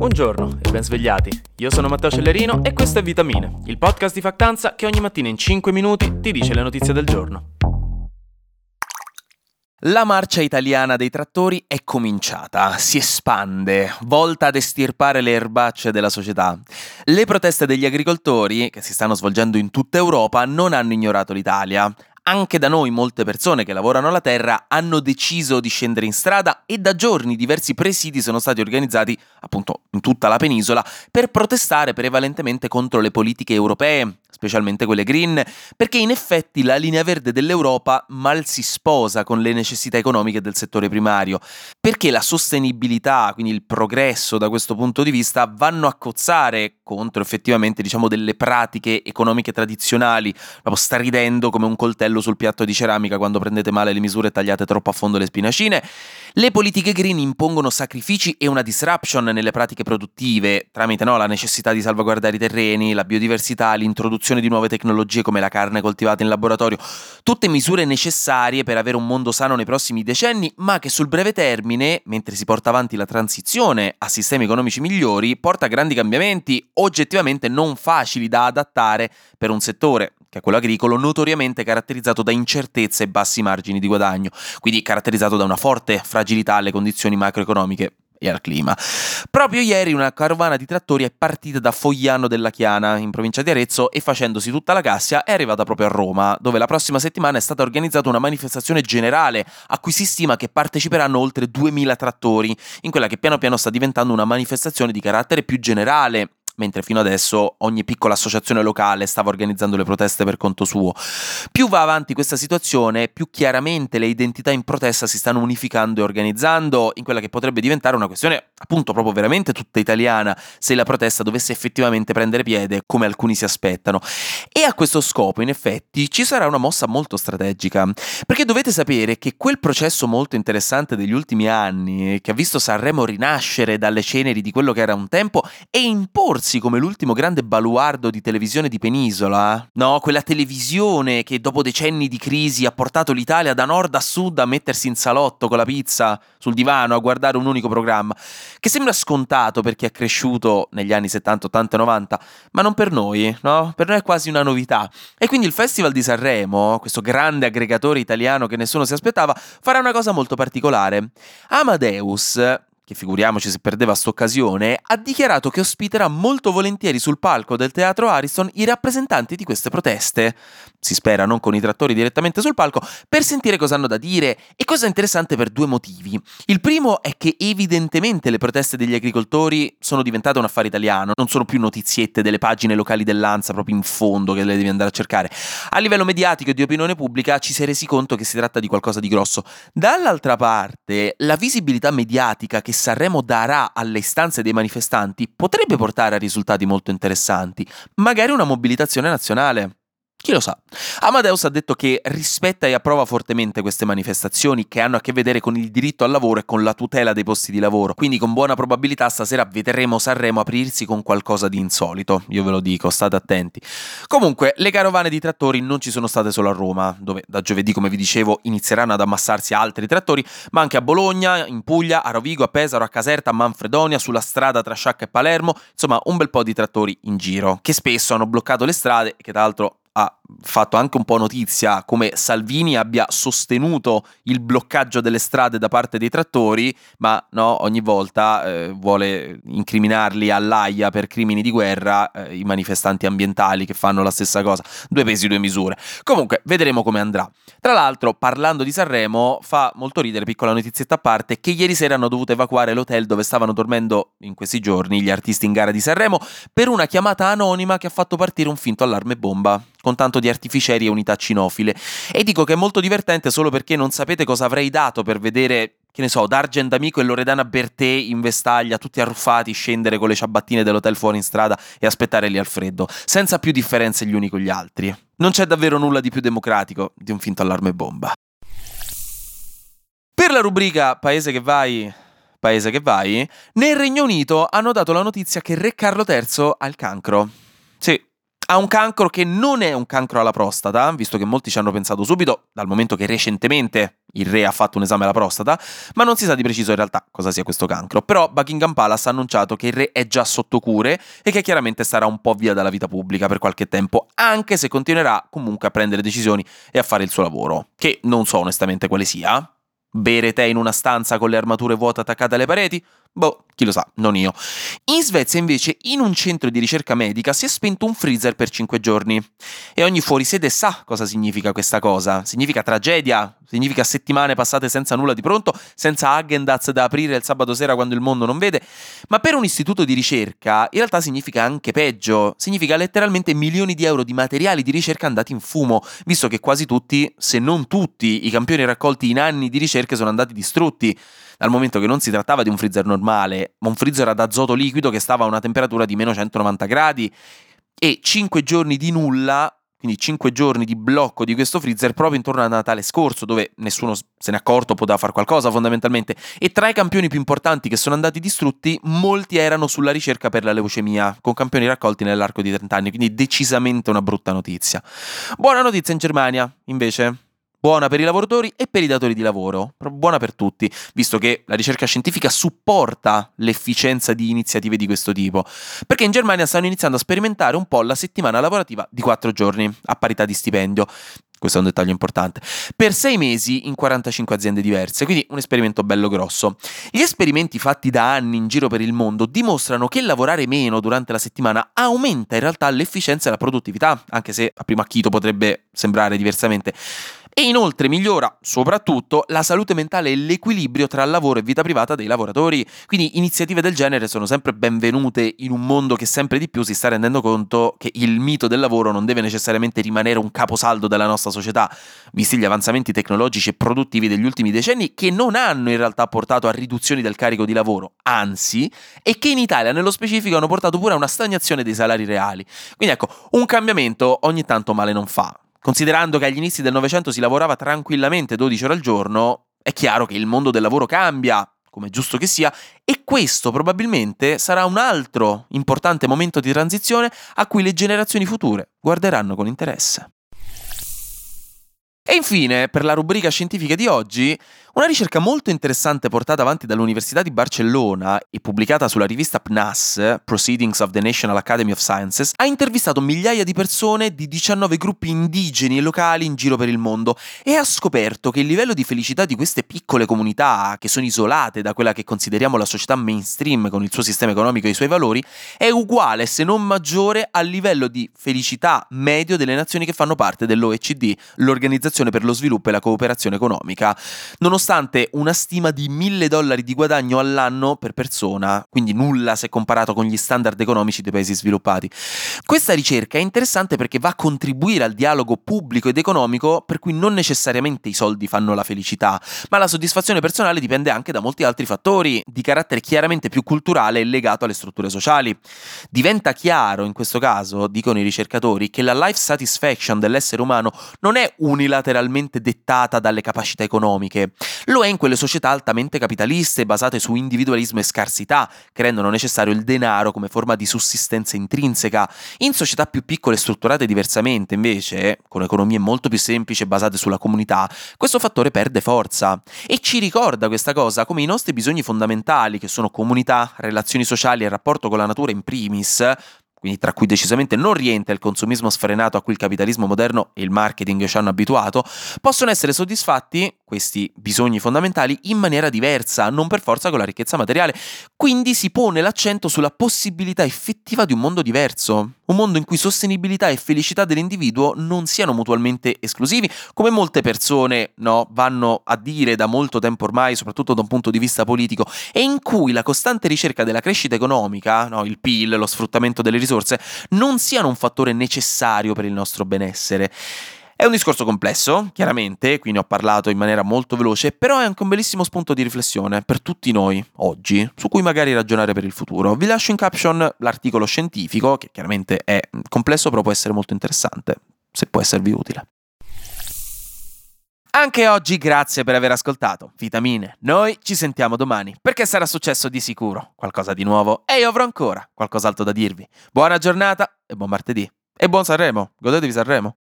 Buongiorno e ben svegliati. Io sono Matteo Cellerino e questo è Vitamine, il podcast di Factanza che ogni mattina in 5 minuti ti dice le notizie del giorno. La marcia italiana dei trattori è cominciata, si espande, volta ad estirpare le erbacce della società. Le proteste degli agricoltori, che si stanno svolgendo in tutta Europa, non hanno ignorato l'Italia. Anche da noi molte persone che lavorano la terra hanno deciso di scendere in strada e da giorni diversi presidi sono stati organizzati appunto in tutta la penisola per protestare prevalentemente contro le politiche europee, specialmente quelle green, perché in effetti la linea verde dell'Europa mal si sposa con le necessità economiche del settore primario, perché la sostenibilità, quindi il progresso da questo punto di vista, vanno a cozzare contro effettivamente diciamo delle pratiche economiche tradizionali, proprio ridendo come un coltello sul piatto di ceramica quando prendete male le misure e tagliate troppo a fondo le spinacine. Le politiche green impongono sacrifici e una disruption nelle pratiche produttive, tramite no, la necessità di salvaguardare i terreni, la biodiversità, l'introduzione di nuove tecnologie come la carne coltivata in laboratorio, tutte misure necessarie per avere un mondo sano nei prossimi decenni, ma che sul breve termine, mentre si porta avanti la transizione a sistemi economici migliori, porta a grandi cambiamenti oggettivamente non facili da adattare per un settore che è quello agricolo, notoriamente caratterizzato da incertezze e bassi margini di guadagno, quindi caratterizzato da una forte fragilità alle condizioni macroeconomiche e al clima. Proprio ieri una carovana di trattori è partita da Fogliano della Chiana, in provincia di Arezzo, e facendosi tutta la gassia è arrivata proprio a Roma, dove la prossima settimana è stata organizzata una manifestazione generale a cui si stima che parteciperanno oltre 2000 trattori, in quella che piano piano sta diventando una manifestazione di carattere più generale mentre fino adesso ogni piccola associazione locale stava organizzando le proteste per conto suo. Più va avanti questa situazione, più chiaramente le identità in protesta si stanno unificando e organizzando in quella che potrebbe diventare una questione appunto proprio veramente tutta italiana se la protesta dovesse effettivamente prendere piede come alcuni si aspettano. E a questo scopo, in effetti, ci sarà una mossa molto strategica, perché dovete sapere che quel processo molto interessante degli ultimi anni, che ha visto Sanremo rinascere dalle ceneri di quello che era un tempo e imporsi Renzi come l'ultimo grande baluardo di televisione di penisola? No, quella televisione che dopo decenni di crisi ha portato l'Italia da nord a sud a mettersi in salotto con la pizza sul divano a guardare un unico programma, che sembra scontato per chi è cresciuto negli anni 70, 80 e 90, ma non per noi, no? Per noi è quasi una novità. E quindi il Festival di Sanremo, questo grande aggregatore italiano che nessuno si aspettava, farà una cosa molto particolare. Amadeus che figuriamoci se perdeva st'occasione, ha dichiarato che ospiterà molto volentieri sul palco del teatro Ariston i rappresentanti di queste proteste. Si spera non con i trattori direttamente sul palco, per sentire cosa hanno da dire e cosa interessante per due motivi. Il primo è che evidentemente le proteste degli agricoltori sono diventate un affare italiano, non sono più notiziette delle pagine locali dell'Anza proprio in fondo che le devi andare a cercare. A livello mediatico e di opinione pubblica ci si è resi conto che si tratta di qualcosa di grosso. Dall'altra parte, la visibilità mediatica che Sanremo darà alle istanze dei manifestanti potrebbe portare a risultati molto interessanti, magari una mobilitazione nazionale. Chi lo sa? Amadeus ha detto che rispetta e approva fortemente queste manifestazioni che hanno a che vedere con il diritto al lavoro e con la tutela dei posti di lavoro, quindi con buona probabilità stasera vedremo Sanremo aprirsi con qualcosa di insolito, io ve lo dico, state attenti. Comunque, le carovane di trattori non ci sono state solo a Roma, dove da giovedì, come vi dicevo, inizieranno ad ammassarsi altri trattori, ma anche a Bologna, in Puglia, a Rovigo, a Pesaro, a Caserta, a Manfredonia, sulla strada tra Sciacca e Palermo, insomma un bel po' di trattori in giro, che spesso hanno bloccato le strade e che tra l'altro ha fatto anche un po' notizia come Salvini abbia sostenuto il bloccaggio delle strade da parte dei trattori, ma no, ogni volta eh, vuole incriminarli all'AIA per crimini di guerra eh, i manifestanti ambientali che fanno la stessa cosa. Due pesi, due misure. Comunque, vedremo come andrà. Tra l'altro, parlando di Sanremo, fa molto ridere, piccola notizietta a parte, che ieri sera hanno dovuto evacuare l'hotel dove stavano dormendo in questi giorni gli artisti in gara di Sanremo per una chiamata anonima che ha fatto partire un finto allarme bomba con tanto di artificieri e unità cinofile. E dico che è molto divertente solo perché non sapete cosa avrei dato per vedere che ne so, D'Argent Amico e Loredana Bertè in vestaglia, tutti arruffati, scendere con le ciabattine dell'hotel fuori in strada e aspettare lì al freddo, senza più differenze gli uni con gli altri. Non c'è davvero nulla di più democratico di un finto allarme bomba. Per la rubrica Paese che vai, Paese che vai, nel Regno Unito hanno dato la notizia che Re Carlo III ha il cancro. Sì, Ha un cancro che non è un cancro alla prostata, visto che molti ci hanno pensato subito, dal momento che recentemente il re ha fatto un esame alla prostata, ma non si sa di preciso in realtà cosa sia questo cancro. Però Buckingham Palace ha annunciato che il re è già sotto cure e che chiaramente starà un po' via dalla vita pubblica per qualche tempo, anche se continuerà comunque a prendere decisioni e a fare il suo lavoro, che non so onestamente quale sia. Bere tè in una stanza con le armature vuote attaccate alle pareti? Boh, chi lo sa, non io. In Svezia invece in un centro di ricerca medica si è spento un freezer per 5 giorni e ogni fuorisede sa cosa significa questa cosa. Significa tragedia, significa settimane passate senza nulla di pronto, senza Agendaz da aprire il sabato sera quando il mondo non vede, ma per un istituto di ricerca in realtà significa anche peggio, significa letteralmente milioni di euro di materiali di ricerca andati in fumo, visto che quasi tutti, se non tutti, i campioni raccolti in anni di ricerche sono andati distrutti dal momento che non si trattava di un freezer normale, ma un freezer ad azoto liquido che stava a una temperatura di meno 190 gradi e 5 giorni di nulla quindi 5 giorni di blocco di questo freezer proprio intorno a Natale scorso, dove nessuno se n'è accorto, poteva fare qualcosa fondamentalmente. E tra i campioni più importanti che sono andati distrutti, molti erano sulla ricerca per la leucemia, con campioni raccolti nell'arco di 30 anni, quindi decisamente una brutta notizia. Buona notizia in Germania, invece, buona per i lavoratori e per i datori di lavoro, buona per tutti, visto che la ricerca scientifica supporta l'efficienza di iniziative di questo tipo, perché in Germania stanno iniziando a sperimentare un po' la settimana lavorativa di 4 giorni, a parità di stipendio. Questo è un dettaglio importante. Per sei mesi in 45 aziende diverse, quindi un esperimento bello grosso. Gli esperimenti fatti da anni in giro per il mondo dimostrano che lavorare meno durante la settimana aumenta in realtà l'efficienza e la produttività, anche se a primo acchito potrebbe sembrare diversamente e inoltre migliora soprattutto la salute mentale e l'equilibrio tra lavoro e vita privata dei lavoratori. Quindi iniziative del genere sono sempre benvenute in un mondo che sempre di più si sta rendendo conto che il mito del lavoro non deve necessariamente rimanere un caposaldo della nostra società, visti gli avanzamenti tecnologici e produttivi degli ultimi decenni che non hanno in realtà portato a riduzioni del carico di lavoro, anzi, e che in Italia nello specifico hanno portato pure a una stagnazione dei salari reali. Quindi ecco, un cambiamento ogni tanto male non fa. Considerando che agli inizi del Novecento si lavorava tranquillamente 12 ore al giorno, è chiaro che il mondo del lavoro cambia, come è giusto che sia, e questo probabilmente sarà un altro importante momento di transizione a cui le generazioni future guarderanno con interesse. E infine, per la rubrica scientifica di oggi, una ricerca molto interessante portata avanti dall'Università di Barcellona e pubblicata sulla rivista PNAS, Proceedings of the National Academy of Sciences, ha intervistato migliaia di persone di 19 gruppi indigeni e locali in giro per il mondo e ha scoperto che il livello di felicità di queste piccole comunità, che sono isolate da quella che consideriamo la società mainstream con il suo sistema economico e i suoi valori, è uguale se non maggiore al livello di felicità medio delle nazioni che fanno parte dell'OECD, l'Organizzazione per lo Sviluppo e la Cooperazione Economica. Nonostante una stima di 1000 dollari di guadagno all'anno per persona, quindi nulla se comparato con gli standard economici dei paesi sviluppati. Questa ricerca è interessante perché va a contribuire al dialogo pubblico ed economico per cui non necessariamente i soldi fanno la felicità, ma la soddisfazione personale dipende anche da molti altri fattori di carattere chiaramente più culturale e legato alle strutture sociali. Diventa chiaro in questo caso, dicono i ricercatori, che la life satisfaction dell'essere umano non è unilateralmente dettata dalle capacità economiche, lo è in quelle società altamente capitaliste basate su individualismo e scarsità, che rendono necessario il denaro come forma di sussistenza intrinseca. In società più piccole e strutturate diversamente, invece, con economie molto più semplici e basate sulla comunità, questo fattore perde forza. E ci ricorda questa cosa come i nostri bisogni fondamentali, che sono comunità, relazioni sociali e rapporto con la natura in primis, quindi tra cui decisamente non rientra il consumismo sfrenato a cui il capitalismo moderno e il marketing ci hanno abituato, possono essere soddisfatti, questi bisogni fondamentali, in maniera diversa, non per forza con la ricchezza materiale. Quindi si pone l'accento sulla possibilità effettiva di un mondo diverso, un mondo in cui sostenibilità e felicità dell'individuo non siano mutualmente esclusivi, come molte persone no, vanno a dire da molto tempo ormai, soprattutto da un punto di vista politico, e in cui la costante ricerca della crescita economica, no, il PIL, lo sfruttamento delle risorse, non siano un fattore necessario per il nostro benessere. È un discorso complesso, chiaramente, qui ne ho parlato in maniera molto veloce, però è anche un bellissimo spunto di riflessione per tutti noi oggi, su cui magari ragionare per il futuro. Vi lascio in caption l'articolo scientifico, che chiaramente è complesso, però può essere molto interessante, se può esservi utile. Anche oggi grazie per aver ascoltato. Vitamine, noi ci sentiamo domani, perché sarà successo di sicuro qualcosa di nuovo e io avrò ancora qualcos'altro da dirvi. Buona giornata e buon martedì E buon Sanremo, godetevi Sanremo.